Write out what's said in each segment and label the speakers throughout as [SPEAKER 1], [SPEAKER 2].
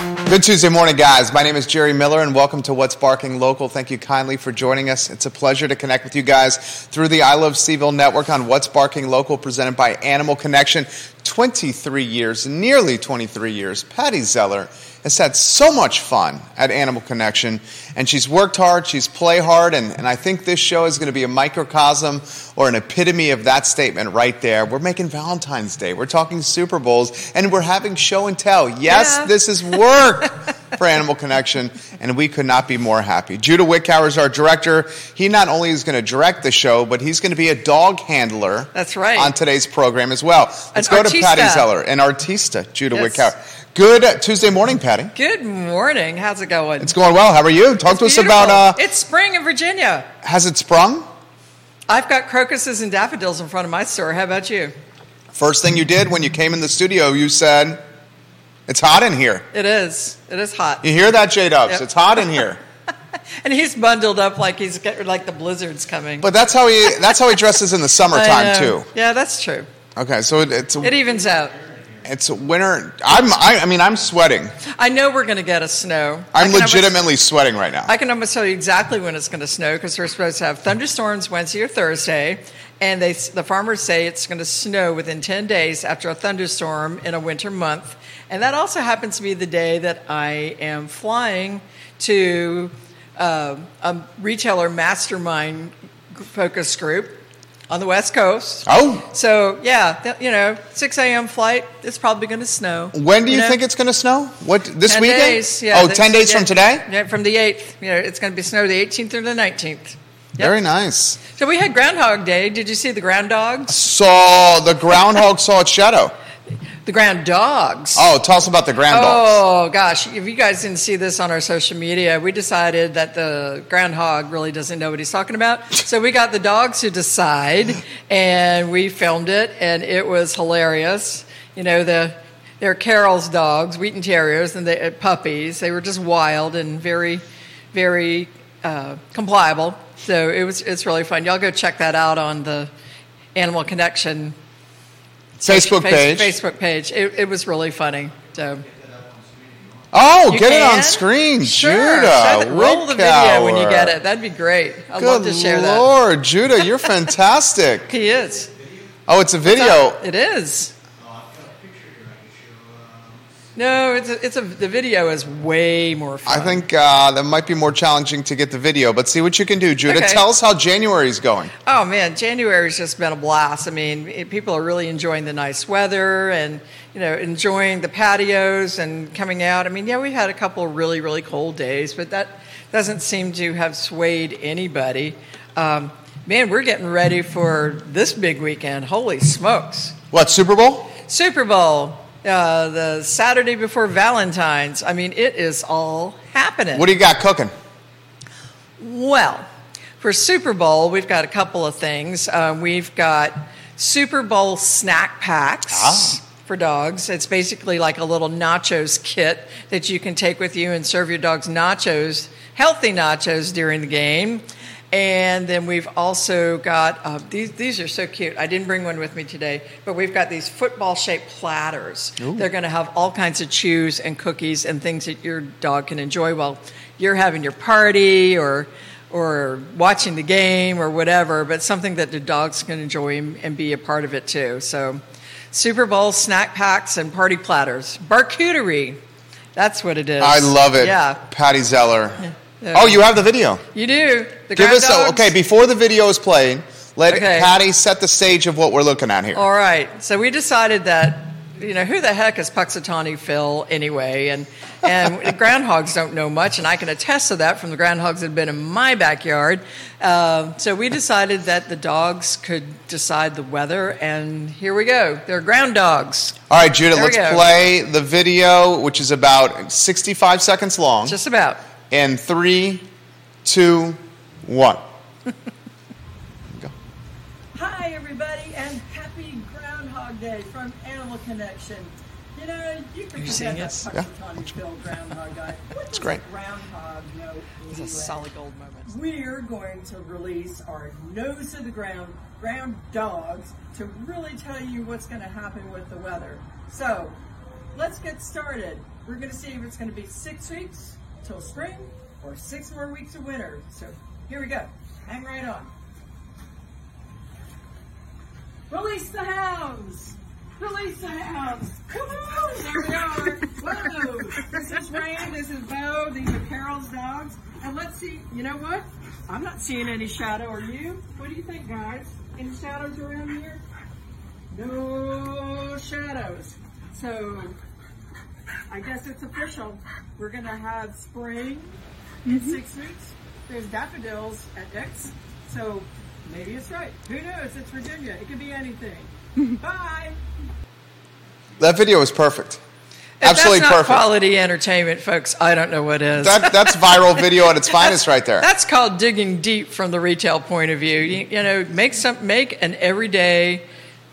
[SPEAKER 1] Good Tuesday morning, guys. My name is Jerry Miller, and welcome to What's Barking Local. Thank you kindly for joining us. It's a pleasure to connect with you guys through the I Love CVille network on What's Barking Local, presented by Animal Connection. 23 years, nearly 23 years, Pattie Zeller has had so much fun at Animal Connection, and she's worked hard, she's played hard, and, and I think this show is going to be a microcosm or an epitome of that statement right there. We're making Valentine's Day, we're talking Super Bowls, and we're having show and tell. Yes,
[SPEAKER 2] Yeah.
[SPEAKER 1] this is work for Animal Connection, and we could not be more happy. Judah Wickower is our director. He not only is going to direct the show, but he's going to be a dog handler.
[SPEAKER 2] That's right.
[SPEAKER 1] On today's program as well. Let's
[SPEAKER 2] An
[SPEAKER 1] go to. Pattie Zeller, and artista, Judah
[SPEAKER 2] Yes.
[SPEAKER 1] Wickower. Good Tuesday morning, Pattie.
[SPEAKER 2] Good morning. How's it going?
[SPEAKER 1] It's going well. How are you? Talk to us
[SPEAKER 2] Beautiful.
[SPEAKER 1] about uh,
[SPEAKER 2] it's spring in Virginia.
[SPEAKER 1] has it sprung?
[SPEAKER 2] I've got crocuses and daffodils in front of my store. How about you?
[SPEAKER 1] First thing you did when you came in the studio, you said, "It's hot in here."
[SPEAKER 2] It is. It is hot.
[SPEAKER 1] You hear that, J Dubs?
[SPEAKER 2] Yep.
[SPEAKER 1] It's hot in here.
[SPEAKER 2] And he's bundled up like he's got, like the blizzard's coming.
[SPEAKER 1] But that's how he that's how he dresses in the summertime too.
[SPEAKER 2] Yeah, that's true.
[SPEAKER 1] Okay, so it, it's
[SPEAKER 2] It evens out.
[SPEAKER 1] it's a winter. I'm I, I mean I'm sweating.
[SPEAKER 2] I know we're going to get a snow.
[SPEAKER 1] I'm
[SPEAKER 2] can almost-
[SPEAKER 1] legitimately sweating right now.
[SPEAKER 2] I can almost tell you exactly when it's going to snow because we're supposed to have thunderstorms Wednesday or Thursday, and they the farmers say it's going to snow within ten days after a thunderstorm in a winter month, and that also happens to be the day that I am flying to uh, a retailer mastermind focus group on the West Coast.
[SPEAKER 1] oh,
[SPEAKER 2] So yeah, th- you know, six a.m. flight. It's probably going to snow.
[SPEAKER 1] when do you
[SPEAKER 2] know?
[SPEAKER 1] think it's going to snow? What this
[SPEAKER 2] 10
[SPEAKER 1] weekend?
[SPEAKER 2] Days, yeah,
[SPEAKER 1] oh,
[SPEAKER 2] the-
[SPEAKER 1] 10 days
[SPEAKER 2] yeah,
[SPEAKER 1] from today.
[SPEAKER 2] Yeah, from the 8th. You know, it's going to be snow the 18th or the 19th. Yep.
[SPEAKER 1] Very nice.
[SPEAKER 2] So we had Groundhog Day. Did you see the ground dogs?
[SPEAKER 1] Saw the groundhog saw its shadow.
[SPEAKER 2] The ground dogs.
[SPEAKER 1] Oh, tell us about the groundhog.
[SPEAKER 2] Oh gosh, if you guys didn't see this on our social media, we decided that the groundhog really doesn't know what he's talking about. So we got the dogs to decide, and we filmed it, and it was hilarious. You know, the they're Carol's dogs, Wheaten Terriers, and they, uh, puppies. They were just wild and very, very uh, compliable. So it was it's really fun. Y'all go check that out on the Animal Connection
[SPEAKER 1] Facebook
[SPEAKER 2] Face-
[SPEAKER 1] page.
[SPEAKER 2] Facebook page. It, it was really funny. So.
[SPEAKER 1] Oh,
[SPEAKER 2] You
[SPEAKER 1] get it on screen,
[SPEAKER 2] Sure.
[SPEAKER 1] Judah.
[SPEAKER 2] Roll the video when you get it. That'd be great. I'd
[SPEAKER 1] Good
[SPEAKER 2] love to share that.
[SPEAKER 1] Lord, Judah, you're fantastic.
[SPEAKER 2] He is.
[SPEAKER 1] Oh, it's a video.
[SPEAKER 2] It is. No, it's a, it's a the video is way more fun.
[SPEAKER 1] I think uh, that might be more challenging to get the video, but see what you can do, Judah.
[SPEAKER 2] Okay.
[SPEAKER 1] Tell us how January's going.
[SPEAKER 2] Oh man, January's just been a blast. I mean, it, people are really enjoying the nice weather and you know enjoying the patios and coming out. I mean, yeah, we had a couple of really really cold days, but that doesn't seem to have swayed anybody. Um, man, we're getting ready for this big weekend. Holy smokes!
[SPEAKER 1] What, Super Bowl?
[SPEAKER 2] Super Bowl, uh, the Saturday before Valentine's. I mean, it is all happening.
[SPEAKER 1] What do you got cooking?
[SPEAKER 2] Well, for Super Bowl, we've got a couple of things. Um, we've got Super Bowl snack packs
[SPEAKER 1] Ah.
[SPEAKER 2] for dogs. It's basically like a little nachos kit that you can take with you and serve your dogs nachos, healthy nachos during the game. And then we've also got uh, these. These are so cute. I didn't bring one with me today, but we've got these football-shaped platters. They're going to have all kinds of chews and cookies and things that your dog can enjoy while you're having your party or or watching the game or whatever. But something that the dogs can enjoy and and be a part of it too. So, Super Bowl snack packs and party platters. Barcuterie. That's what it is.
[SPEAKER 1] I love it.
[SPEAKER 2] Yeah,
[SPEAKER 1] Pattie Zeller.
[SPEAKER 2] Yeah.
[SPEAKER 1] Oh, you have the video.
[SPEAKER 2] you do. The
[SPEAKER 1] Give us a, okay before the video is playing. Let
[SPEAKER 2] Okay.
[SPEAKER 1] Pattie set the stage of what we're looking at here.
[SPEAKER 2] All right. So we decided that, you know, who the heck is Punxsutawney Phil anyway? And and groundhogs don't know much, and I can attest to that from the groundhogs that have been in my backyard. Um, so we decided that the dogs could decide the weather, and here we go. They're ground dogs.
[SPEAKER 1] All right, Judah,
[SPEAKER 2] There
[SPEAKER 1] let's
[SPEAKER 2] go.
[SPEAKER 1] play the video, which is about 65 seconds long.
[SPEAKER 2] Just about.
[SPEAKER 1] In three, two, one. Go.
[SPEAKER 3] Hi, everybody, and happy Groundhog Day from Animal Connection. You know, you can
[SPEAKER 2] seeing
[SPEAKER 3] forget
[SPEAKER 2] it?
[SPEAKER 3] that
[SPEAKER 1] Yeah.
[SPEAKER 3] Groundhog guy. What
[SPEAKER 1] It's
[SPEAKER 3] does
[SPEAKER 1] great.
[SPEAKER 3] groundhog know
[SPEAKER 2] It's a solid gold moment.
[SPEAKER 3] We're going to release our nose to the ground ground dogs to really tell you what's going to happen with the weather. So, let's get started. We're going to see if it's going to be six weeks till spring or six more weeks of winter. So here we go. Hang right on. Release the hounds! Release the hounds! Come on! There we are. Whoa! This is Rain. This is Bo. These are Carol's dogs. And let's see. You know what? I'm not seeing any shadow. Are you? What do you think, guys? Any shadows around here? No shadows. So I guess it's official. We're gonna have spring in mm-hmm. six weeks. There's daffodils at Dick's, so maybe it's right. Who knows? It's Virginia. It could be anything. Bye.
[SPEAKER 1] That video was perfect.
[SPEAKER 2] If
[SPEAKER 1] Absolutely
[SPEAKER 2] that's not
[SPEAKER 1] perfect.
[SPEAKER 2] quality entertainment, folks, I don't know what is.
[SPEAKER 1] That, that's viral video at its finest right there.
[SPEAKER 2] That's called digging deep from the retail point of view. You, you know, make some make an everyday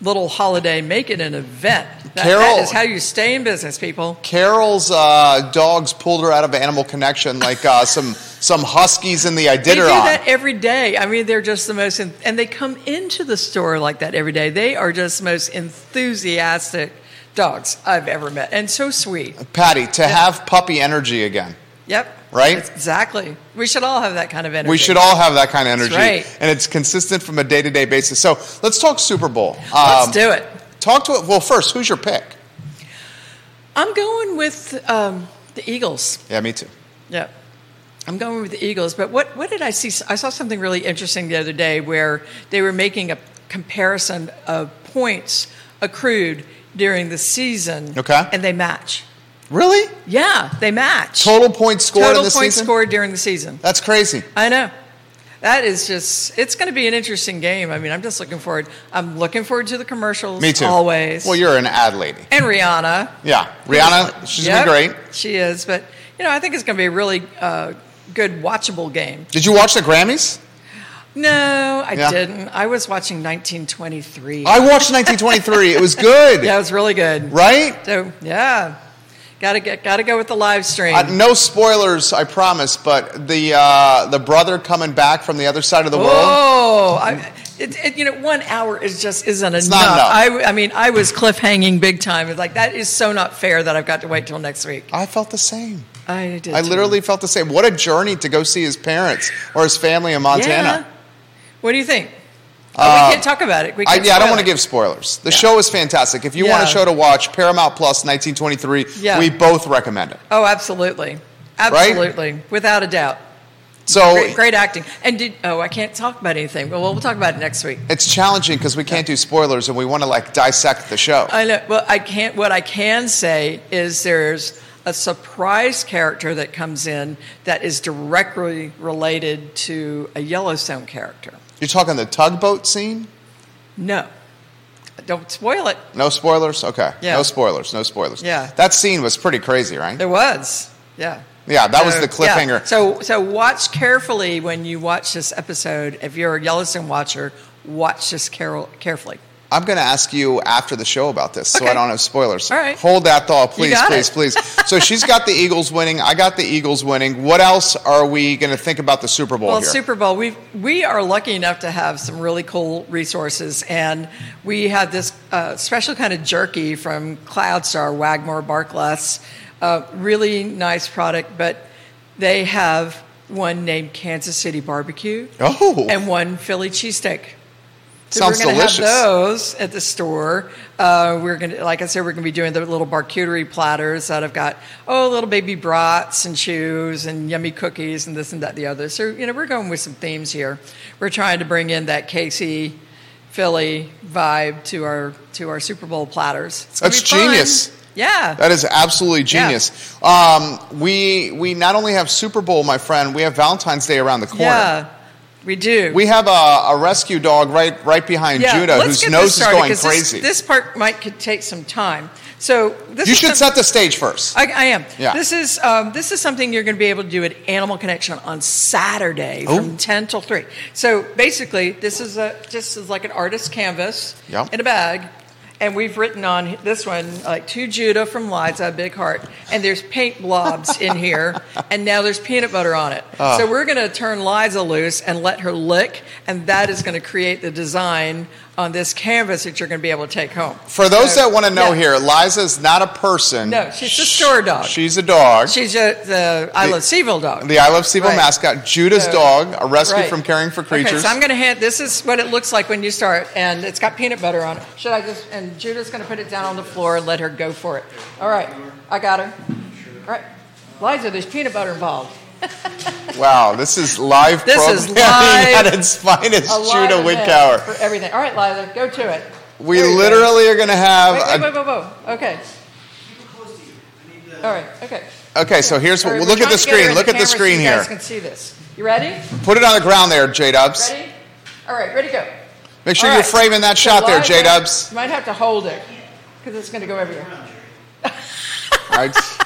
[SPEAKER 2] little holiday, make it an event. That,
[SPEAKER 1] Carol-
[SPEAKER 2] that is how you stay in business, people.
[SPEAKER 1] Carol's uh, dogs pulled her out of Animal Connection like uh, some some huskies in the Iditarod.
[SPEAKER 2] They do that every day. I mean, they're just the most, en- and they come into the store like that every day. They are just the most enthusiastic dogs I've ever met, and so sweet.
[SPEAKER 1] Pattie, to have puppy energy again.
[SPEAKER 2] Yep.
[SPEAKER 1] Right?
[SPEAKER 2] Exactly. We should all have that kind of energy.
[SPEAKER 1] We should all have that kind of energy.
[SPEAKER 2] right.
[SPEAKER 1] And it's consistent from a day to day basis. So let's talk Super Bowl.
[SPEAKER 2] Let's
[SPEAKER 1] Um,
[SPEAKER 2] do it.
[SPEAKER 1] Talk to it. Well, first, who's your pick?
[SPEAKER 2] I'm going with um, the Eagles.
[SPEAKER 1] Yeah, me too.
[SPEAKER 2] Yeah. I'm going with the Eagles. But what, what did I see? I saw something really interesting the other day where they were making a comparison of points accrued during the season.
[SPEAKER 1] Okay.
[SPEAKER 2] And they match.
[SPEAKER 1] Really?
[SPEAKER 2] Yeah, they match.
[SPEAKER 1] Total points scored
[SPEAKER 2] Total
[SPEAKER 1] in
[SPEAKER 2] points
[SPEAKER 1] season?
[SPEAKER 2] scored during the season.
[SPEAKER 1] That's crazy.
[SPEAKER 2] I know. That is just, it's going to be an interesting game. I mean, I'm just looking forward. I'm looking forward to the commercials.
[SPEAKER 1] Me too.
[SPEAKER 2] Always.
[SPEAKER 1] Well, you're an ad lady.
[SPEAKER 2] and Rihanna.
[SPEAKER 1] Yeah. Rihanna, she's
[SPEAKER 2] Yep,
[SPEAKER 1] been great.
[SPEAKER 2] She is. But, you know, I think it's going to be a really uh, good, watchable game.
[SPEAKER 1] Did you watch the Grammys?
[SPEAKER 2] No, I
[SPEAKER 1] Yeah.
[SPEAKER 2] didn't. I was watching 1923.
[SPEAKER 1] I watched 1923. It was good.
[SPEAKER 2] yeah, it was really good.
[SPEAKER 1] Right?
[SPEAKER 2] So, yeah. Got to get, got to go with the live stream.
[SPEAKER 1] Uh, no spoilers, I promise, but the uh, the brother coming back from the other side of the world.
[SPEAKER 2] Oh, I, it, it, you know, one hour is just isn't enough.
[SPEAKER 1] not enough.
[SPEAKER 2] I, I mean, I was cliffhanging big time. It's like that is so not fair that I've got to wait till next week.
[SPEAKER 1] I felt the same.
[SPEAKER 2] I did.
[SPEAKER 1] I
[SPEAKER 2] too.
[SPEAKER 1] literally felt the same. What a journey to go see his parents or his family in Montana.
[SPEAKER 2] Yeah. What do you think?
[SPEAKER 1] Uh,
[SPEAKER 2] we can't talk about it. We
[SPEAKER 1] I, yeah, I don't want to give spoilers. The show is fantastic. If you want a show to watch, Paramount Plus 1923,
[SPEAKER 2] Yeah.
[SPEAKER 1] we both recommend it.
[SPEAKER 2] Oh, absolutely, absolutely, without a doubt.
[SPEAKER 1] So
[SPEAKER 2] Great, great acting. And did oh, I can't talk about anything. Well, we'll talk about it next week.
[SPEAKER 1] it's challenging because we can't do spoilers and we want to like dissect the show.
[SPEAKER 2] I know. Well, I can't. What I can say is there's a surprise character that comes in that is directly related to a Yellowstone character.
[SPEAKER 1] You're talking the tugboat scene?
[SPEAKER 2] No, don't spoil it.
[SPEAKER 1] No spoilers? Okay.
[SPEAKER 2] Yeah.
[SPEAKER 1] No spoilers. No spoilers.
[SPEAKER 2] Yeah.
[SPEAKER 1] That scene was pretty crazy, right?
[SPEAKER 2] There was. Yeah.
[SPEAKER 1] Yeah, that was the cliffhanger.
[SPEAKER 2] yeah. So so watch carefully when you watch this episode. If you're a Yellowstone watcher, watch this carefully.
[SPEAKER 1] I'm going to ask you after the show about this, so I don't have spoilers.
[SPEAKER 2] All right.
[SPEAKER 1] Hold that thought, please, please, please. So she's got the Eagles winning. I got the Eagles winning. What else are we going to think about the Super Bowl
[SPEAKER 2] Well,
[SPEAKER 1] here?
[SPEAKER 2] Super Bowl, we we are lucky enough to have some really cool resources, and we had this uh, special kind of jerky from Cloudstar, Wagmore Barkless. Uh, really nice product, but they have one named Kansas City Barbecue
[SPEAKER 1] oh,
[SPEAKER 2] and one Philly cheesesteak. So
[SPEAKER 1] Sounds
[SPEAKER 2] we're going to have those at the store. Uh, we're going to, like I said, we're going to be doing the little charcuterie platters that have got oh little baby brats and chews and yummy cookies and this and that and the other. So you know we're going with some themes here. We're trying to bring in that Casey Philly vibe to our to our Super Bowl platters.
[SPEAKER 1] That's
[SPEAKER 2] be fun.
[SPEAKER 1] genius.
[SPEAKER 2] Yeah.
[SPEAKER 1] that is absolutely genius. Um, we we not only have Super Bowl, my friend, we have Valentine's Day around the corner.
[SPEAKER 2] yeah. We do.
[SPEAKER 1] We have a, a rescue dog right right behind Judah
[SPEAKER 2] let's
[SPEAKER 1] whose nose
[SPEAKER 2] this
[SPEAKER 1] is
[SPEAKER 2] started,
[SPEAKER 1] going
[SPEAKER 2] 'cause this-
[SPEAKER 1] crazy.
[SPEAKER 2] This, part might could take some time. So this
[SPEAKER 1] you
[SPEAKER 2] is
[SPEAKER 1] should set the stage first.
[SPEAKER 2] I, I am.
[SPEAKER 1] Yeah.
[SPEAKER 2] This is um, this is something you're going to be able to do at Animal Connection on Saturday
[SPEAKER 1] Oh.
[SPEAKER 2] from ten till three. So basically, this is a just is like an artist canvas in a bag, and we've written on this one like to Judah from Liza, big heart, and there's paint blobs in here, and now there's peanut butter on it.
[SPEAKER 1] Ah.
[SPEAKER 2] So we're going to turn Liza loose and let her lick, and that is going to create the design on this canvas that you're going to be able to take home.
[SPEAKER 1] For those
[SPEAKER 2] So,
[SPEAKER 1] that want to know
[SPEAKER 2] yeah.
[SPEAKER 1] here, Liza's not a person.
[SPEAKER 2] No, she's a store dog.
[SPEAKER 1] She's a dog.
[SPEAKER 2] She's a, the I
[SPEAKER 1] The-
[SPEAKER 2] Love CVille dog.
[SPEAKER 1] the I Love CVille
[SPEAKER 2] Right.
[SPEAKER 1] mascot, Judah's
[SPEAKER 2] So-
[SPEAKER 1] dog, a rescue
[SPEAKER 2] Right.
[SPEAKER 1] from caring for creatures.
[SPEAKER 2] Okay, so I'm going to hand. This is what it looks like when you start, and it's got peanut butter on it. Should I just? And Judah's going to put it down on the floor and let her go for it. All right, I got her. All right, Liza, there's peanut butter involved.
[SPEAKER 1] Wow, this is live
[SPEAKER 2] This is live-
[SPEAKER 1] at its finest, Judah Wickower.
[SPEAKER 2] for everything. All right, Liza, go to it.
[SPEAKER 1] We
[SPEAKER 2] you go.
[SPEAKER 1] literally are going to have.
[SPEAKER 2] Wait,
[SPEAKER 1] a-
[SPEAKER 2] wait, wait, wait, wait. Okay. All right. Okay.
[SPEAKER 1] okay, so here's what.
[SPEAKER 2] right,
[SPEAKER 1] look at the
[SPEAKER 2] trying to get her
[SPEAKER 1] screen. Look at the screen
[SPEAKER 2] so you
[SPEAKER 1] here.
[SPEAKER 2] guys can see this. You ready?
[SPEAKER 1] Put it on the ground there, J Dubs.
[SPEAKER 2] Ready? All right. Ready? To go.
[SPEAKER 1] Make sure
[SPEAKER 2] All
[SPEAKER 1] you're framing that
[SPEAKER 2] So
[SPEAKER 1] shot there, J Dubs.
[SPEAKER 2] You might have to hold it because it's going to go everywhere.
[SPEAKER 1] Right?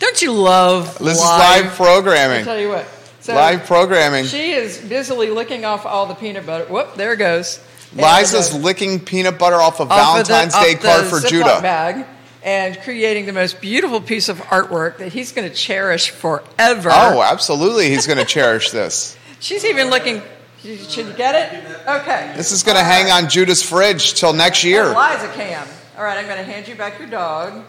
[SPEAKER 2] Don't you love
[SPEAKER 1] This is
[SPEAKER 2] live?
[SPEAKER 1] live programming.
[SPEAKER 2] I'll tell you what. So
[SPEAKER 1] Live programming.
[SPEAKER 2] She is busily licking off all the peanut butter. Whoop, there it goes. And,
[SPEAKER 1] Liza's
[SPEAKER 2] uh,
[SPEAKER 1] licking peanut butter off a
[SPEAKER 2] off of the-
[SPEAKER 1] Valentine's Day card for
[SPEAKER 2] Ziploc
[SPEAKER 1] Judah.
[SPEAKER 2] bag and creating the most beautiful piece of artwork that he's going to cherish forever.
[SPEAKER 1] Oh, absolutely. He's going to cherish this.
[SPEAKER 2] She's even looking. Should you get it? Okay.
[SPEAKER 1] This is going to hang on Judah's fridge till next year.
[SPEAKER 2] Liza can. All right, I'm going to hand you back your dog,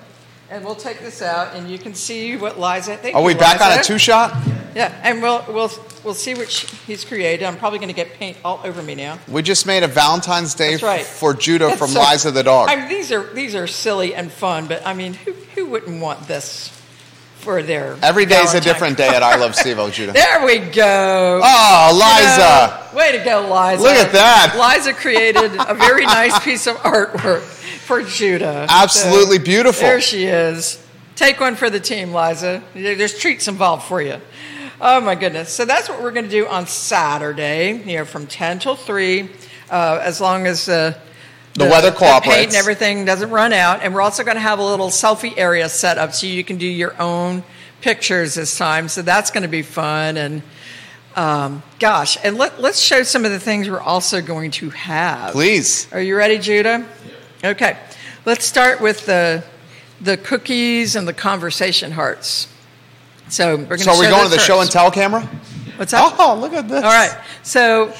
[SPEAKER 2] and we'll take this out, and you can see what Liza. Thank
[SPEAKER 1] Are we
[SPEAKER 2] you,
[SPEAKER 1] back on a two shot?
[SPEAKER 2] Yeah, and we'll we'll we'll see what sh- he's created. I'm probably going to get paint all over me now.
[SPEAKER 1] We just made a Valentine's Day
[SPEAKER 2] That's right.
[SPEAKER 1] for Judah
[SPEAKER 2] That's
[SPEAKER 1] from
[SPEAKER 2] so-
[SPEAKER 1] Liza the dog.
[SPEAKER 2] I mean, these are these are silly and fun, but I mean, who who wouldn't want this for their
[SPEAKER 1] Every day is a different day at I Love Stevo, Judah.
[SPEAKER 2] There we go.
[SPEAKER 1] Oh,
[SPEAKER 2] You
[SPEAKER 1] Liza.
[SPEAKER 2] know, way to go, Liza.
[SPEAKER 1] Look at that.
[SPEAKER 2] Liza created a very nice piece of artwork for Judah.
[SPEAKER 1] Absolutely
[SPEAKER 2] So,
[SPEAKER 1] beautiful.
[SPEAKER 2] There she is. Take one for the team, Liza. There's treats involved for you. Oh my goodness. So that's what we're going to do on Saturday, you know, from 10 till 3, uh, as long as uh,
[SPEAKER 1] The weather
[SPEAKER 2] paint
[SPEAKER 1] cooperates.
[SPEAKER 2] and everything doesn't run out. And we're also going to have a little selfie area set up so you can do your own pictures this time. So that's going to be fun. And um, gosh, and let, let's show some of the things we're also going to have.
[SPEAKER 1] Please.
[SPEAKER 2] Are you ready, Judah? Okay. Let's start with the the cookies and the conversation hearts. So we're going to
[SPEAKER 1] So are we
[SPEAKER 2] show
[SPEAKER 1] going to the show and tell camera?
[SPEAKER 2] What's that?
[SPEAKER 1] Oh, look at this.
[SPEAKER 2] All right. So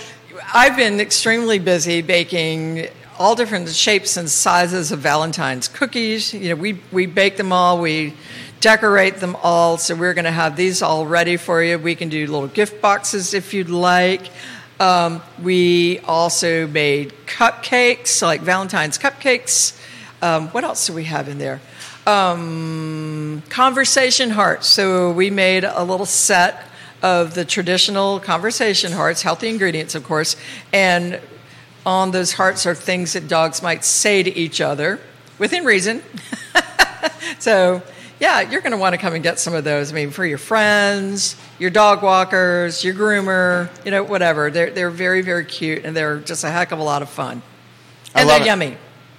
[SPEAKER 2] I've been extremely busy baking all different shapes and sizes of Valentine's cookies. You know, we, we bake them all, we decorate them all. So we're going to have these all ready for you. We can do little gift boxes if you'd like. Um, we also made cupcakes, like Valentine's cupcakes. Um, what else do we have in there? Um, conversation hearts. So we made a little set of the traditional conversation hearts, healthy ingredients, of course, and on those hearts are things that dogs might say to each other within reason. so, yeah, you're going to want to come and get some of those. I mean, for your friends, your dog walkers, your groomer, you know, whatever. They're, they're very, very cute and they're just a heck of a lot of fun.
[SPEAKER 1] I
[SPEAKER 2] And they're
[SPEAKER 1] it.
[SPEAKER 2] yummy.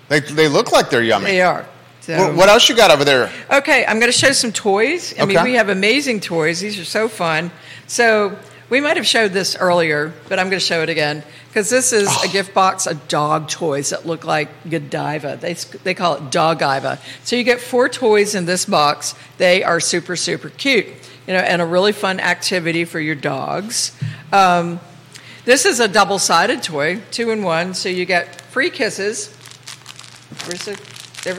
[SPEAKER 1] They, they look like they're yummy.
[SPEAKER 2] They are. So,
[SPEAKER 1] Wh- What else you got over there?
[SPEAKER 2] Okay, I'm going to show some toys. I mean, we have amazing toys. These are so fun. So we might have showed this earlier, but I'm going to show it again because this is a gift box of dog toys that look like Godiva. They they call it Dogiva. So you get four toys in this box. They are super super cute, you know, and a really fun activity for your dogs. Um, this is a double-sided toy, two in one. So you get free kisses. Where's the? There,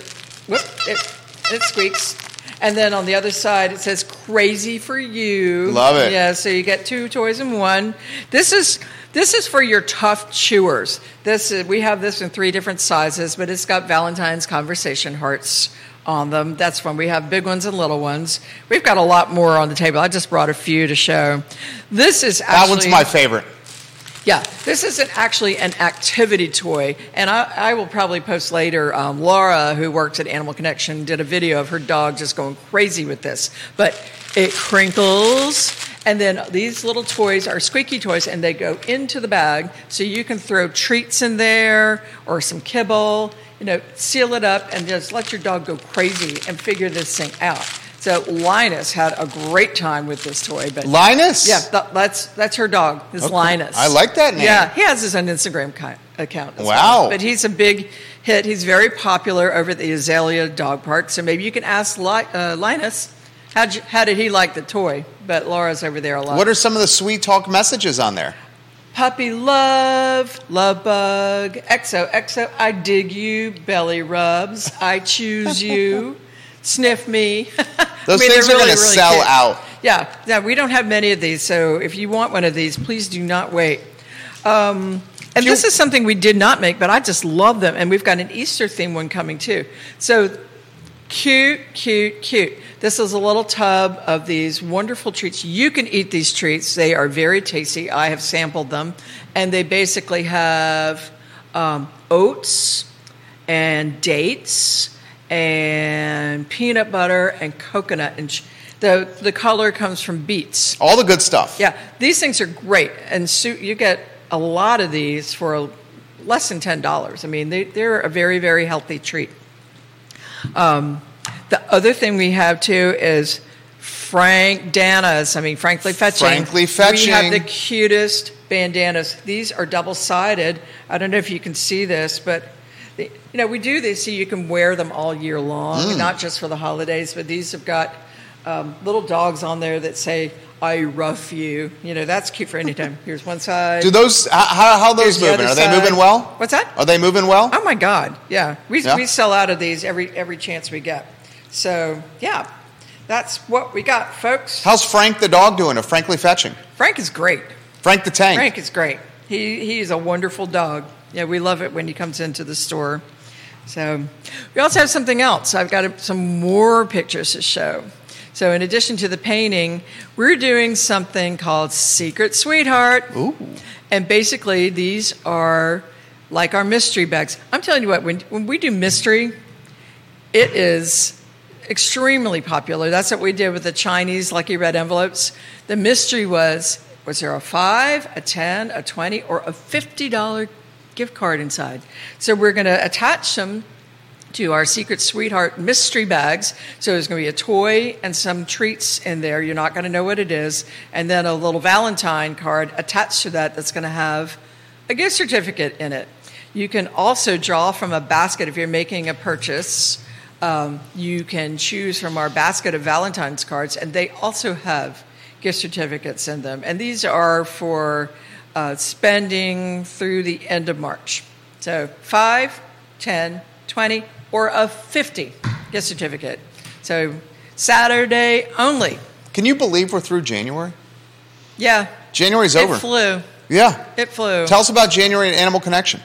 [SPEAKER 2] whoop! It, it squeaks. And then on the other side, it says "Crazy for You."
[SPEAKER 1] Love it.
[SPEAKER 2] Yeah, so you get two toys in one. This is this is for your tough chewers. This is, we have this in three different sizes, but it's got Valentine's conversation hearts on them. That's fun. We have big ones and little ones. We've got a lot more on the table. I just brought a few to show. This is
[SPEAKER 1] That one's my favorite.
[SPEAKER 2] Yeah, this isn't actually an activity toy, and I, I will probably post later. Um, Laura, who works at Animal Connection, did a video of her dog just going crazy with this. But it crinkles, and then these little toys are squeaky toys, and they go into the bag, so you can throw treats in there or some kibble. You know, seal it up, and just let your dog go crazy and figure this thing out. So Linus had a great time with this toy, but
[SPEAKER 1] Linus?
[SPEAKER 2] yeah, th- that's that's her dog. Is
[SPEAKER 1] Okay.
[SPEAKER 2] Linus.
[SPEAKER 1] I like that name.
[SPEAKER 2] Yeah, he has his own Instagram ki- account.
[SPEAKER 1] Wow.
[SPEAKER 2] well. But he's a big hit. He's very popular over at the Azalea Dog Park. So maybe you can ask Li- uh, Linus how how did he like the toy? But Laura's over there a lot.
[SPEAKER 1] What are some of the sweet talk messages on there?
[SPEAKER 2] Puppy love, love bug, exo, exo, I dig you, belly rubs, I choose you, sniff me.
[SPEAKER 1] Those
[SPEAKER 2] I mean,
[SPEAKER 1] things are going to
[SPEAKER 2] really, really
[SPEAKER 1] sell
[SPEAKER 2] cute.
[SPEAKER 1] out.
[SPEAKER 2] Yeah, yeah, we don't have many of these, so if you want one of these, please do not wait. Um, and
[SPEAKER 1] You-
[SPEAKER 2] this is something we did not make, but I just love them. And we've got an Easter theme one coming too. So cute, cute, cute. This is a little tub of these wonderful treats. You can eat these treats, they are very tasty. I have sampled them. And they basically have um, oats and dates and peanut butter and coconut. And ch- the, the color comes from beets.
[SPEAKER 1] All the good stuff.
[SPEAKER 2] Yeah, these things are great, and su- you get a lot of these for a, less than ten dollars. I mean, they, they're a very very healthy treat. Um, the other thing we have too is Frank Danas. I mean, frankly fetching.
[SPEAKER 1] Frankly fetching.
[SPEAKER 2] We have the cutest bandanas. These are double sided. I don't know if you can see this, but. The- You know, we do this so you can wear them all year long,
[SPEAKER 1] Mm.
[SPEAKER 2] not just for the holidays. But these have got um, little dogs on there that say "I rough you." You know, that's cute for any time. Here's one side.
[SPEAKER 1] Do those, how, how those
[SPEAKER 2] Here's
[SPEAKER 1] moving?
[SPEAKER 2] other
[SPEAKER 1] Are they
[SPEAKER 2] side.
[SPEAKER 1] moving well?
[SPEAKER 2] What's that?
[SPEAKER 1] Are they moving well?
[SPEAKER 2] Oh my God! Yeah, we
[SPEAKER 1] Yeah?
[SPEAKER 2] we sell out of these every every chance we get. So yeah, that's what we got, folks.
[SPEAKER 1] How's Frank the dog doing of Frankly Fetching?
[SPEAKER 2] Frank is great.
[SPEAKER 1] Frank the Tank.
[SPEAKER 2] Frank is great. He he's a wonderful dog. Yeah, we love it when he comes into the store. So we also have something else. I've got some more pictures to show. So in addition to the painting, we're doing something called Secret Sweetheart.
[SPEAKER 1] Ooh.
[SPEAKER 2] And basically, these are like our mystery bags. I'm telling you what, when, when we do mystery, it is extremely popular. That's what we did with the Chinese Lucky Red envelopes. The mystery was was there a five, a 10, a 20, or a $50 gift card inside? So we're going to attach them to our Secret Sweetheart mystery bags. So there's going to be a toy and some treats in there. You're not going to know what it is. And then a little Valentine card attached to that that's going to have a gift certificate in it. You can also draw from a basket if you're making a purchase. Um, you can choose from our basket of Valentine's cards, and they also have gift certificates in them. And these are for uh, spending through the end of March. So 5, 10, 20, or a 50 gift certificate. So Saturday only.
[SPEAKER 1] Can you believe we're through January?
[SPEAKER 2] Yeah.
[SPEAKER 1] January's
[SPEAKER 2] it
[SPEAKER 1] over.
[SPEAKER 2] It flew.
[SPEAKER 1] Yeah.
[SPEAKER 2] It flew.
[SPEAKER 1] Tell us about January and Animal Connection.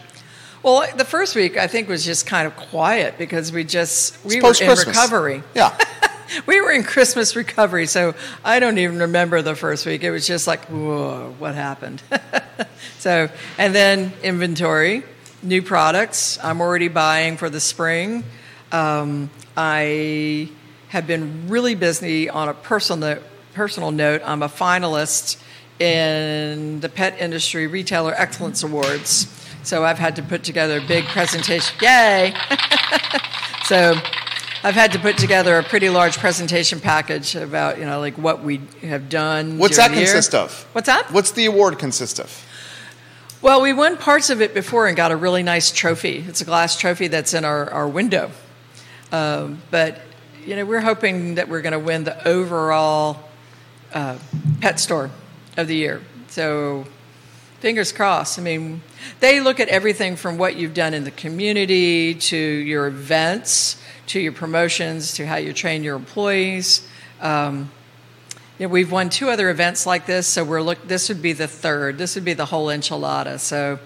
[SPEAKER 2] well, the first week I think was just kind of quiet because we just we were in recovery.
[SPEAKER 1] Yeah.
[SPEAKER 2] we were in Christmas recovery, so I don't even remember the first week. It was just like, whoa, what happened? so, and then inventory, new products. I'm already buying for the spring. Um, I have been really busy on a personal personal note. I'm a finalist in the Pet Industry Retailer Excellence Awards. So I've had to put together a big presentation. Yay! So I've had to put together a pretty large presentation package about, you know, like what we have done.
[SPEAKER 1] What's that
[SPEAKER 2] the year.
[SPEAKER 1] consist of?
[SPEAKER 2] What's that?
[SPEAKER 1] What's the award consist of?
[SPEAKER 2] Well, we won parts of it before and got a really nice trophy. It's a glass trophy that's in our, our window. Um, but, you know, we're hoping that we're going to win the overall uh, pet store of the year. So fingers crossed. I mean, they look at everything from what you've done in the community to your events to your promotions to how you train your employees. Um, yeah, we've won two other events like this, so we're look. This would be the third. This would be the whole enchilada. So,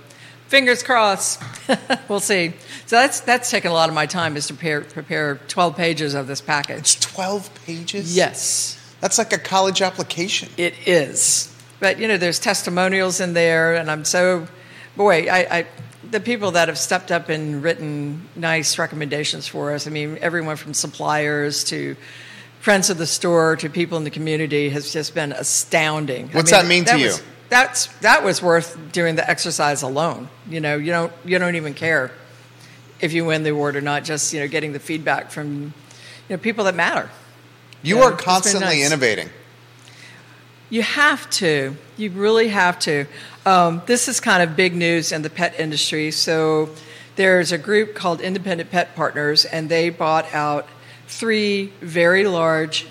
[SPEAKER 2] fingers crossed. we'll see. So that's that's taken a lot of my time is to prepare prepare twelve pages of this package.
[SPEAKER 1] It's 12 pages?
[SPEAKER 2] Yes,
[SPEAKER 1] That's like a college application.
[SPEAKER 2] it is. But you know, there's testimonials in there, and I'm so boy. I, I the people that have stepped up and written nice recommendations for us. I mean, everyone from suppliers to friends of the store to people in the community has just been astounding. I
[SPEAKER 1] What's that mean to you?
[SPEAKER 2] That's that was worth doing the exercise alone. You know, you don't you don't even care if you win the award or not. Just you know, getting the feedback from you know people that matter.
[SPEAKER 1] You
[SPEAKER 2] Yeah,
[SPEAKER 1] are
[SPEAKER 2] it's
[SPEAKER 1] constantly
[SPEAKER 2] nice.
[SPEAKER 1] innovating.
[SPEAKER 2] You have to. You really have to. Um, this is kind of big news in the pet industry. So there's a group called Independent Pet Partners, and they bought out three very large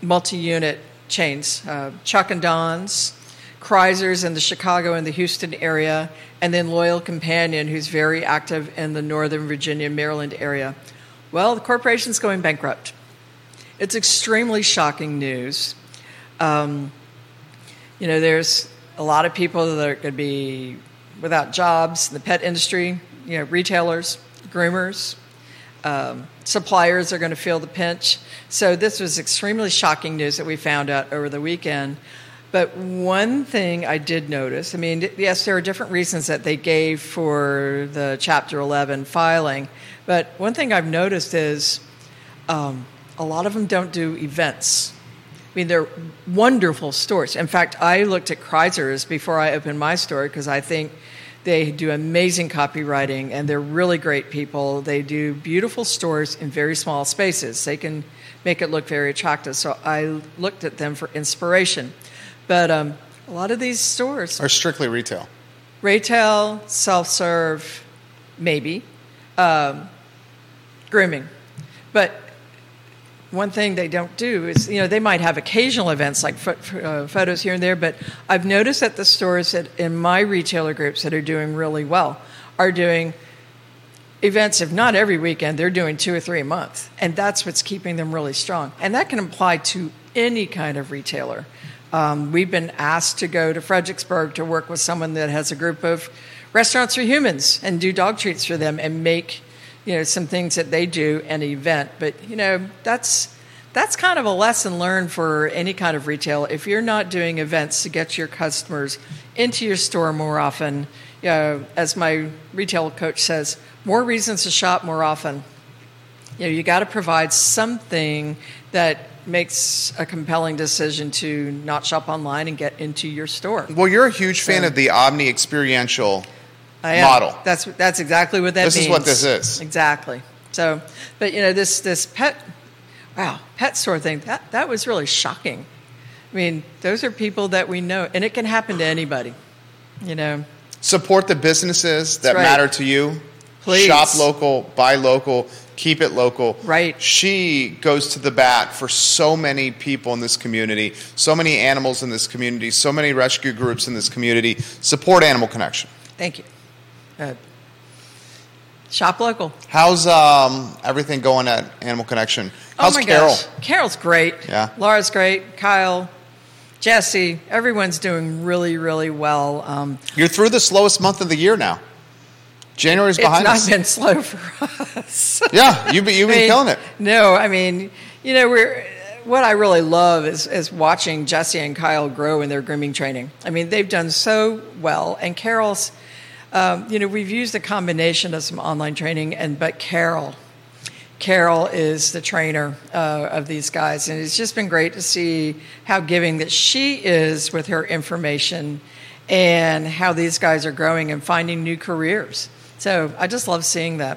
[SPEAKER 2] multi-unit chains: uh, Chuck and Don's, Kriser's in the Chicago and the Houston area, and then Loyal Companion, who's very active in the Northern Virginia, Maryland area. Well, the corporation's going bankrupt. It's extremely shocking news. Um, you know, there's a lot of people that are going to be without jobs in the pet industry, you know, retailers, groomers, um, suppliers are going to feel the pinch. So this was extremely shocking news that we found out over the weekend. But one thing I did notice, I mean, yes, there are different reasons that they gave for the Chapter 11 filing, but one thing I've noticed is um, a lot of them don't do events. I mean, they're wonderful stores. In fact, I looked at Kriser's before I opened my store because I think they do amazing copywriting and they're really great people. They do beautiful stores in very small spaces. They can make it look very attractive. So I looked at them for inspiration. But um, a lot of these stores
[SPEAKER 1] are strictly retail.
[SPEAKER 2] Retail, self serve, maybe, um, grooming. But one thing they don't do is, you know, they might have occasional events like fo- uh, photos here and there, but I've noticed that the stores that in my retailer groups that are doing really well are doing events, if not every weekend, they're doing two or three a month. And that's what's keeping them really strong. And that can apply to any kind of retailer. Um, we've been asked to go to Fredericksburg to work with someone that has a group of restaurants for humans and do dog treats for them and make you know some things that they do an event. But you know that's that's kind of a lesson learned for any kind of retail. If you're not doing events to get your customers into your store more often you know, as my retail coach says more reasons to shop more often. You know you got to provide something that makes a compelling decision to not shop online and get into your store.
[SPEAKER 1] Well, you're a huge fan of the omni experiential. Model.
[SPEAKER 2] That's that's exactly what that
[SPEAKER 1] This is what this is.
[SPEAKER 2] Exactly. So, but you know this this pet, wow, pet store thing that that was really shocking. I mean, those are people that we know, and it can happen to anybody. You know,
[SPEAKER 1] Support the businesses that
[SPEAKER 2] right.
[SPEAKER 1] matter to you.
[SPEAKER 2] Please.
[SPEAKER 1] Shop local, buy local, keep it local.
[SPEAKER 2] Right.
[SPEAKER 1] She goes to the bat for so many people in this community, so many animals in this community, so many rescue groups in this community. Support Animal Connection.
[SPEAKER 2] thank you. Shop local.
[SPEAKER 1] How's um, everything going at Animal Connection? How's
[SPEAKER 2] oh my
[SPEAKER 1] Carol?
[SPEAKER 2] gosh, Carol's great.
[SPEAKER 1] Yeah.
[SPEAKER 2] Laura's great. Kyle, Jesse, everyone's doing really really well. Um,
[SPEAKER 1] You're through the slowest month of the year now. January's behind us.
[SPEAKER 2] it's not
[SPEAKER 1] us.
[SPEAKER 2] been slow for us.
[SPEAKER 1] yeah, you've been, you've been
[SPEAKER 2] I mean,
[SPEAKER 1] killing it.
[SPEAKER 2] No, I mean, you know, we're what I really love is is watching Jesse and Kyle grow in their grooming training. I mean, they've done so well, and Carol's. Um, you know, we've used a combination of some online training, and but Carol, Carol is the trainer uh, of these guys, and it's just been great to see how giving that she is with her information, and how these guys are growing and finding new careers. So I just love seeing that.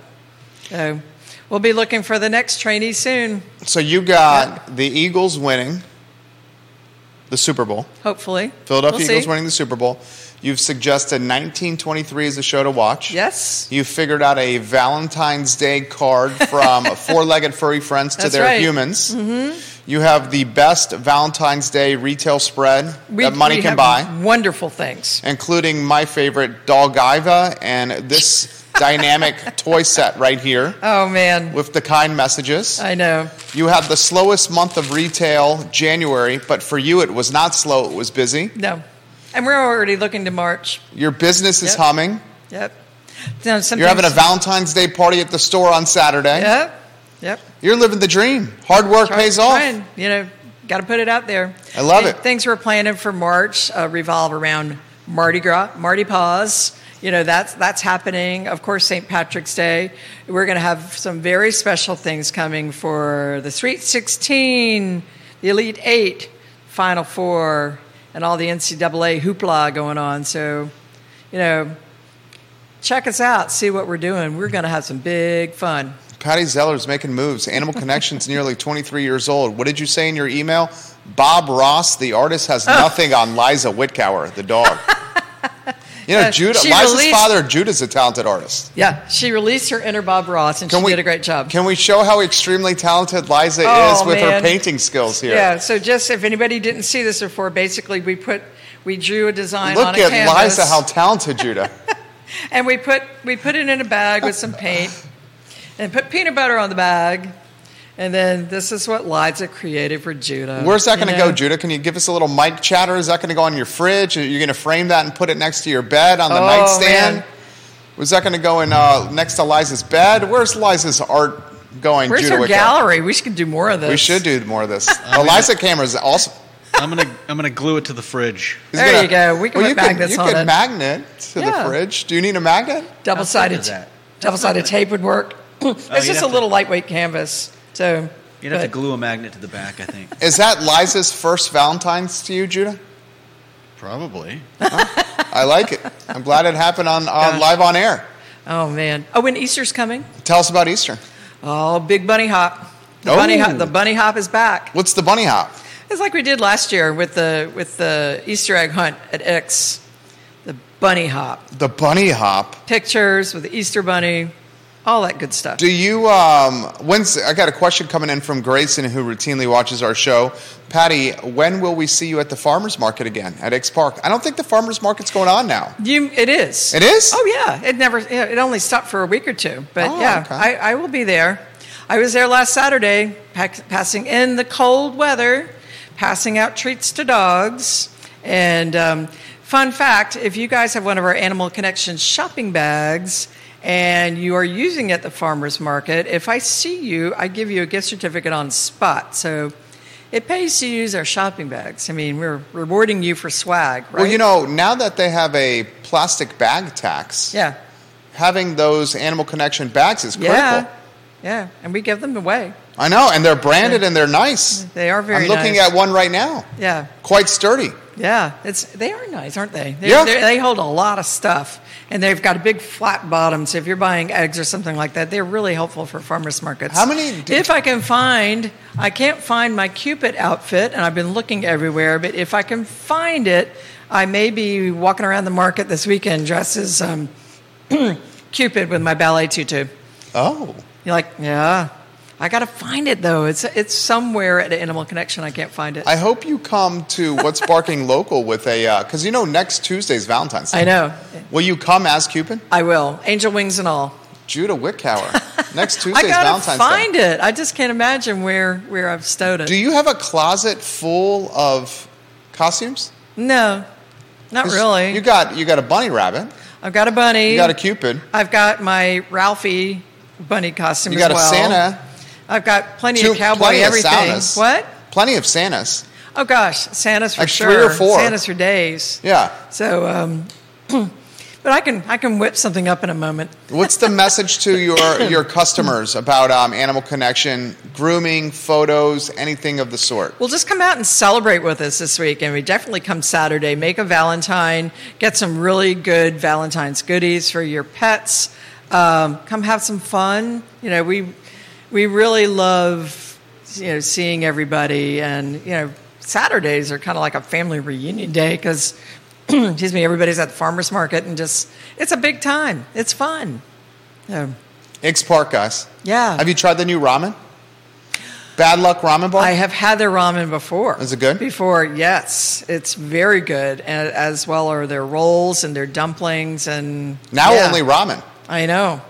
[SPEAKER 2] So we'll be looking for the next trainee soon,
[SPEAKER 1] So you got the Eagles winning the Super Bowl.
[SPEAKER 2] hopefully.
[SPEAKER 1] Philadelphia
[SPEAKER 2] We'll
[SPEAKER 1] Eagles
[SPEAKER 2] see.
[SPEAKER 1] winning the Super Bowl. You've suggested 1923 as a show to watch.
[SPEAKER 2] Yes.
[SPEAKER 1] You figured out a Valentine's Day card from four-legged furry friends to
[SPEAKER 2] That's
[SPEAKER 1] their
[SPEAKER 2] right.
[SPEAKER 1] humans. Mm-hmm. You have the best Valentine's Day retail spread that money
[SPEAKER 2] we
[SPEAKER 1] can
[SPEAKER 2] have
[SPEAKER 1] buy,
[SPEAKER 2] Wonderful things.
[SPEAKER 1] including my favorite Dogiva and this dynamic toy set right here
[SPEAKER 2] Oh man,
[SPEAKER 1] with the kind messages.
[SPEAKER 2] I know.
[SPEAKER 1] You had the slowest month of retail, January, but for you it was not slow, it was busy.
[SPEAKER 2] No, and we're already looking to March.
[SPEAKER 1] Your business is
[SPEAKER 2] Yep.
[SPEAKER 1] humming.
[SPEAKER 2] Yep.
[SPEAKER 1] You're having a Valentine's Day party at the store on Saturday.
[SPEAKER 2] Yep. Yep.
[SPEAKER 1] You're living the dream. Hard work pays off.
[SPEAKER 2] You know, got to put it out there.
[SPEAKER 1] I love
[SPEAKER 2] And
[SPEAKER 1] it.
[SPEAKER 2] Things we're planning for March uh, revolve around Mardi Gras, Mardi Paws. You know, that's that's happening. Of course, St. Patrick's Day. We're going to have some very special things coming for the Sweet 16, the Elite Eight, Final Four, and all the NCAA hoopla going on. So, you know, check us out, see what we're doing. We're going to have some big fun.
[SPEAKER 1] Patty Zeller's making moves. Animal Connection's nearly 23 years old. What did you say in your email? Bob Ross, the artist, has
[SPEAKER 2] Oh.
[SPEAKER 1] nothing on Liza Whitcower, the dog. You know,
[SPEAKER 2] Uh,
[SPEAKER 1] Judah, Liza's
[SPEAKER 2] released-
[SPEAKER 1] father, Judah's a talented artist.
[SPEAKER 2] Yeah, she released her inner Bob Ross, and can she did a great job.
[SPEAKER 1] Can we show how extremely talented Liza
[SPEAKER 2] Oh,
[SPEAKER 1] is with her painting skills here?
[SPEAKER 2] Yeah, so just if anybody didn't see this before, basically we put We drew a design on
[SPEAKER 1] Look
[SPEAKER 2] a
[SPEAKER 1] at
[SPEAKER 2] canvas,
[SPEAKER 1] Liza, how talented, Judah.
[SPEAKER 2] and we put we put it in a bag with some paint, and put peanut butter on the bag, and then this is what Liza created for Judah.
[SPEAKER 1] Where's that going to go, Judah? Can you give us a little mic chatter? Is that going to go on your fridge? Are you going to frame that and put it next to your bed on the
[SPEAKER 2] Oh,
[SPEAKER 1] nightstand?
[SPEAKER 2] man.
[SPEAKER 1] Was that going to go in uh, next to Liza's bed? Where's Liza's art going,
[SPEAKER 2] Where's
[SPEAKER 1] Judah?
[SPEAKER 2] her
[SPEAKER 1] Wickow?
[SPEAKER 2] gallery? We should do more of this.
[SPEAKER 1] We should do more of this. The Liza camera is awesome.
[SPEAKER 4] I'm gonna I'm gonna glue it to the fridge.
[SPEAKER 1] He's
[SPEAKER 2] There you go. We can
[SPEAKER 1] well,
[SPEAKER 2] put magnets
[SPEAKER 1] you
[SPEAKER 2] on
[SPEAKER 1] could
[SPEAKER 2] it.
[SPEAKER 1] magnet to
[SPEAKER 2] Yeah.
[SPEAKER 1] the fridge. Do you need a magnet?
[SPEAKER 2] Double sided. double sided tape would work. it's
[SPEAKER 4] you'd
[SPEAKER 2] just a
[SPEAKER 4] have to-
[SPEAKER 2] little lightweight canvas. So
[SPEAKER 4] You'd have to glue a magnet to the back, I think.
[SPEAKER 1] Is that Liza's first Valentine's to you, Judah?
[SPEAKER 4] Probably.
[SPEAKER 1] I like it. I'm glad it happened on, on live on air.
[SPEAKER 2] Oh man! Oh, when Easter's coming.
[SPEAKER 1] Tell us about Easter.
[SPEAKER 2] Oh, big bunny hop. The
[SPEAKER 1] Oh.
[SPEAKER 2] bunny hop. The oh. bunny hop is back.
[SPEAKER 1] What's the bunny hop?
[SPEAKER 2] It's like we did last year with the with the Easter egg hunt at X. The bunny hop.
[SPEAKER 1] The bunny hop.
[SPEAKER 2] Pictures with the Easter bunny, all that good stuff.
[SPEAKER 1] Do you? Um, when's I got a question coming in from Grayson who routinely watches our show. Pattie, when will we see you at the farmers market again at X Park? I don't think the farmers market's going on now.
[SPEAKER 2] You, it is.
[SPEAKER 1] It is?
[SPEAKER 2] Oh yeah. It never. It only stopped for a week or two, but
[SPEAKER 1] Oh,
[SPEAKER 2] yeah,
[SPEAKER 1] okay.
[SPEAKER 2] I, I will be there. I was there last Saturday, pack, passing in the cold weather, passing out treats to dogs, and um, fun fact: if you guys have one of our Animal Connection shopping bags. And you are using it at the farmers market. If I see you, I give you a gift certificate on spot. So it pays to use our shopping bags. I mean, we're rewarding you for swag, right?
[SPEAKER 1] Well, you know, now that they have a plastic bag tax,
[SPEAKER 2] yeah.
[SPEAKER 1] having those Animal Connection bags is critical.
[SPEAKER 2] Yeah, yeah, and we give them away.
[SPEAKER 1] I know, and they're branded and they're nice.
[SPEAKER 2] They are very
[SPEAKER 1] I'm looking
[SPEAKER 2] nice.
[SPEAKER 1] at one right now.
[SPEAKER 2] Yeah,
[SPEAKER 1] Quite sturdy.
[SPEAKER 2] Yeah, it's they are nice, aren't they? They're,
[SPEAKER 1] Yeah.
[SPEAKER 2] they're- they hold a lot of stuff, and they've got a big flat bottom. So if you're buying eggs or something like that, they're really helpful for farmers markets.
[SPEAKER 1] How many do-
[SPEAKER 2] if I can find, I can't find my Cupid outfit, and I've been looking everywhere. But if I can find it, I may be walking around the market this weekend dressed as um, Cupid with my ballet tutu.
[SPEAKER 1] Oh.
[SPEAKER 2] You're like, yeah. I gotta find it though. It's it's somewhere at Animal Connection. I can't find it.
[SPEAKER 1] I hope you come to What's Barking Local with a, uh, because you know next Tuesday's Valentine's Day.
[SPEAKER 2] I know.
[SPEAKER 1] Will you come as Cupid?
[SPEAKER 2] I will. Angel wings and all.
[SPEAKER 1] Judah Wickhauer. Next
[SPEAKER 2] I
[SPEAKER 1] Tuesday's
[SPEAKER 2] gotta
[SPEAKER 1] Valentine's
[SPEAKER 2] find
[SPEAKER 1] Day.
[SPEAKER 2] it. I just can't imagine where where I've stowed it.
[SPEAKER 1] Do you have a closet full of costumes?
[SPEAKER 2] no, not really.
[SPEAKER 1] You got you got a bunny rabbit.
[SPEAKER 2] I've got a bunny.
[SPEAKER 1] You got a Cupid.
[SPEAKER 2] I've got my Ralphie bunny costume.
[SPEAKER 1] You
[SPEAKER 2] as
[SPEAKER 1] got a. Santa.
[SPEAKER 2] I've got plenty
[SPEAKER 1] Two-
[SPEAKER 2] of cowboy
[SPEAKER 1] plenty of
[SPEAKER 2] everything.
[SPEAKER 1] Santas.
[SPEAKER 2] What?
[SPEAKER 1] Plenty of Santas.
[SPEAKER 2] Oh gosh, Santa's for
[SPEAKER 1] Like
[SPEAKER 2] sure.
[SPEAKER 1] three or four.
[SPEAKER 2] Santa's for days.
[SPEAKER 1] Yeah.
[SPEAKER 2] So, um, but I can I can whip something up in a moment.
[SPEAKER 1] What's the message to your your customers about um, Animal Connection, grooming, photos, anything of the sort?
[SPEAKER 2] Well, just come out and celebrate with us this week, and we definitely come Saturday. Make a Valentine, get some really good Valentine's goodies for your pets. Um, come have some fun. You know, we we really love you know seeing everybody, and you know Saturdays are kind of like a family reunion day because excuse me, everybody's at the farmers market, and just it's a big time. It's fun.
[SPEAKER 1] X Park, guys.
[SPEAKER 2] yeah,
[SPEAKER 1] Have you tried the new ramen? Bad Luck Ramen Bar?
[SPEAKER 2] I have had their ramen before.
[SPEAKER 1] Is it good?
[SPEAKER 2] Before, yes, it's very good, and as well are their rolls and their dumplings and
[SPEAKER 1] now
[SPEAKER 2] yeah,
[SPEAKER 1] only ramen.
[SPEAKER 2] I know.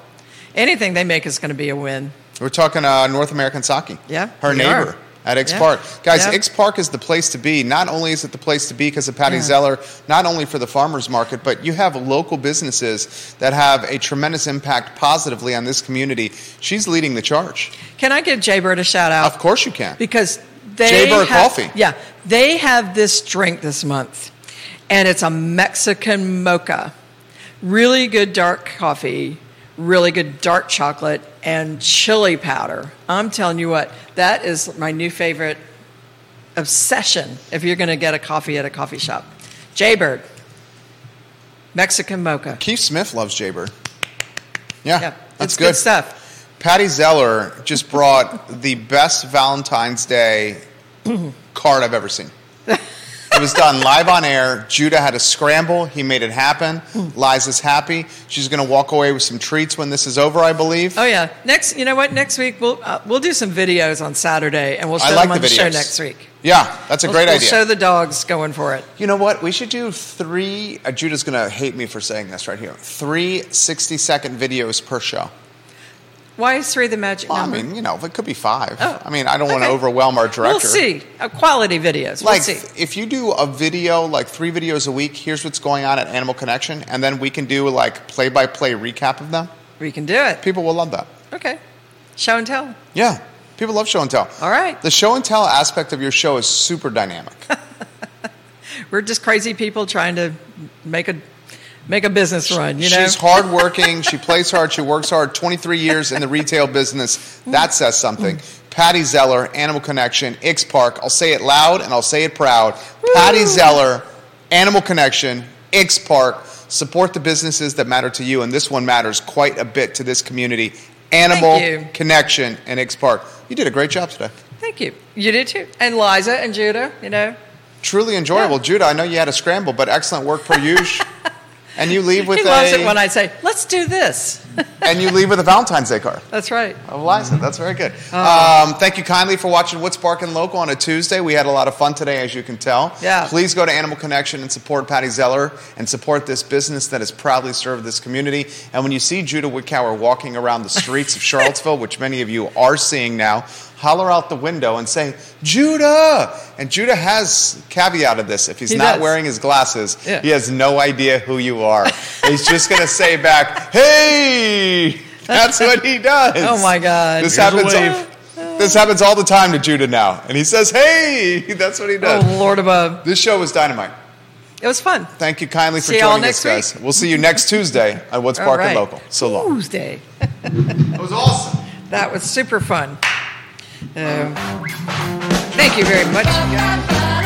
[SPEAKER 2] Anything they make is going to be a win.
[SPEAKER 1] We're talking uh, North American Sake.
[SPEAKER 2] Yeah,
[SPEAKER 1] Her neighbor
[SPEAKER 2] are.
[SPEAKER 1] at X
[SPEAKER 2] Yeah.
[SPEAKER 1] Park. Guys,
[SPEAKER 2] Yeah.
[SPEAKER 1] X Park is the place to be. Not only is it the place to be because of Pattie
[SPEAKER 2] Yeah.
[SPEAKER 1] Zeller, not only for the farmers market, but you have local businesses that have a tremendous impact positively on this community. She's leading the charge.
[SPEAKER 2] Can I give Jaybird a shout out?
[SPEAKER 1] Of course you can.
[SPEAKER 2] because they
[SPEAKER 1] Jaybird
[SPEAKER 2] have,
[SPEAKER 1] Coffee.
[SPEAKER 2] Yeah, they have this drink this month, and it's a Mexican mocha. Really good dark coffee, really good dark chocolate, and chili powder. I'm telling you what, that is my new favorite obsession. If you're going to get a coffee at a coffee shop, Jaybird, Mexican mocha.
[SPEAKER 1] Keith Smith loves Jaybird. Yeah,
[SPEAKER 2] Yeah,
[SPEAKER 1] that's
[SPEAKER 2] it's good stuff.
[SPEAKER 1] Pattie Zeller just brought the best Valentine's Day card I've ever seen. It was done live on air. Judah had a scramble. He made it happen. Liza's happy. She's going to walk away with some treats when this is over, I believe.
[SPEAKER 2] Oh yeah. Next, you know what? Next week we'll uh, we'll do some videos on Saturday, and we'll
[SPEAKER 1] I
[SPEAKER 2] show
[SPEAKER 1] like
[SPEAKER 2] them on
[SPEAKER 1] the
[SPEAKER 2] the, show
[SPEAKER 1] videos.
[SPEAKER 2] next week.
[SPEAKER 1] Yeah, that's a
[SPEAKER 2] We'll,
[SPEAKER 1] great
[SPEAKER 2] we'll
[SPEAKER 1] idea.
[SPEAKER 2] show the dogs going for it.
[SPEAKER 1] You know what? We should do three. Uh, Judah's going to hate me for saying this right here. Three 60 second videos per show.
[SPEAKER 2] Why is three the magic
[SPEAKER 1] Well, I mean, you know, it could be five.
[SPEAKER 2] Oh,
[SPEAKER 1] I mean, I don't want to overwhelm our director.
[SPEAKER 2] We'll see. Uh, quality videos. We'll
[SPEAKER 1] Like,
[SPEAKER 2] see.
[SPEAKER 1] if you do a video, like three videos a week, here's what's going on at Animal Connection, and then we can do like play by play recap of them,
[SPEAKER 2] We can do it.
[SPEAKER 1] people will love that.
[SPEAKER 2] Okay. Show and tell.
[SPEAKER 1] Yeah, people love show and tell.
[SPEAKER 2] All right.
[SPEAKER 1] The show and tell aspect of your show is super dynamic.
[SPEAKER 2] We're just crazy people trying to make a make a business run. You know.
[SPEAKER 1] She's hardworking. she plays hard. She works hard. 23 years in the retail business. That says something. Pattie Zeller, Animal Connection, X Park. I'll say it loud and I'll say it proud. Pattie Zeller, Animal Connection, X Park. Support the businesses that matter to you, and this one matters quite a bit to this community. Animal. Connection and X Park. You did a great job today.
[SPEAKER 2] Thank you. You did too. And Liza and Judah. You know.
[SPEAKER 1] Truly enjoyable.
[SPEAKER 2] Yeah.
[SPEAKER 1] Judah, I know you had a scramble, but excellent work per usual. And you leave with
[SPEAKER 2] he loves
[SPEAKER 1] a
[SPEAKER 2] it when I say, "Let's do this."
[SPEAKER 1] And you leave with a Valentine's Day card.
[SPEAKER 2] That's right.
[SPEAKER 1] Of Liza. That's very good.
[SPEAKER 2] Oh.
[SPEAKER 1] Um, thank you kindly for watching What's Barking Local on a Tuesday. We had a lot of fun today, as you can tell.
[SPEAKER 2] Yeah.
[SPEAKER 1] Please go to Animal Connection and support Pattie Zeller and support this business that has proudly served this community. And when you see Judah Woodcower walking around the streets of Charlottesville, which many of you are seeing now, holler out the window and say, Judah! And Judah has caveated this. If he's
[SPEAKER 2] He
[SPEAKER 1] not
[SPEAKER 2] does.
[SPEAKER 1] wearing his glasses,
[SPEAKER 2] Yeah.
[SPEAKER 1] he has no idea who you are. he's just going to say back, hey! That's what he does.
[SPEAKER 2] Oh my God.
[SPEAKER 1] This
[SPEAKER 4] Here's a
[SPEAKER 1] happens.
[SPEAKER 4] wave.
[SPEAKER 1] This happens all the time to Judah now, and he says, "Hey!" That's what he does.
[SPEAKER 2] Oh Lord above.
[SPEAKER 1] This show was dynamite.
[SPEAKER 2] It was fun.
[SPEAKER 1] Thank you kindly for
[SPEAKER 2] See y'all
[SPEAKER 1] joining
[SPEAKER 2] next
[SPEAKER 1] us, guys.
[SPEAKER 2] week.
[SPEAKER 1] We'll see you next Tuesday on What's
[SPEAKER 2] All
[SPEAKER 1] Barking
[SPEAKER 2] right.
[SPEAKER 1] Local. So long.
[SPEAKER 2] Tuesday.
[SPEAKER 1] It was awesome.
[SPEAKER 2] That was super fun. Um, thank you very much, you guys.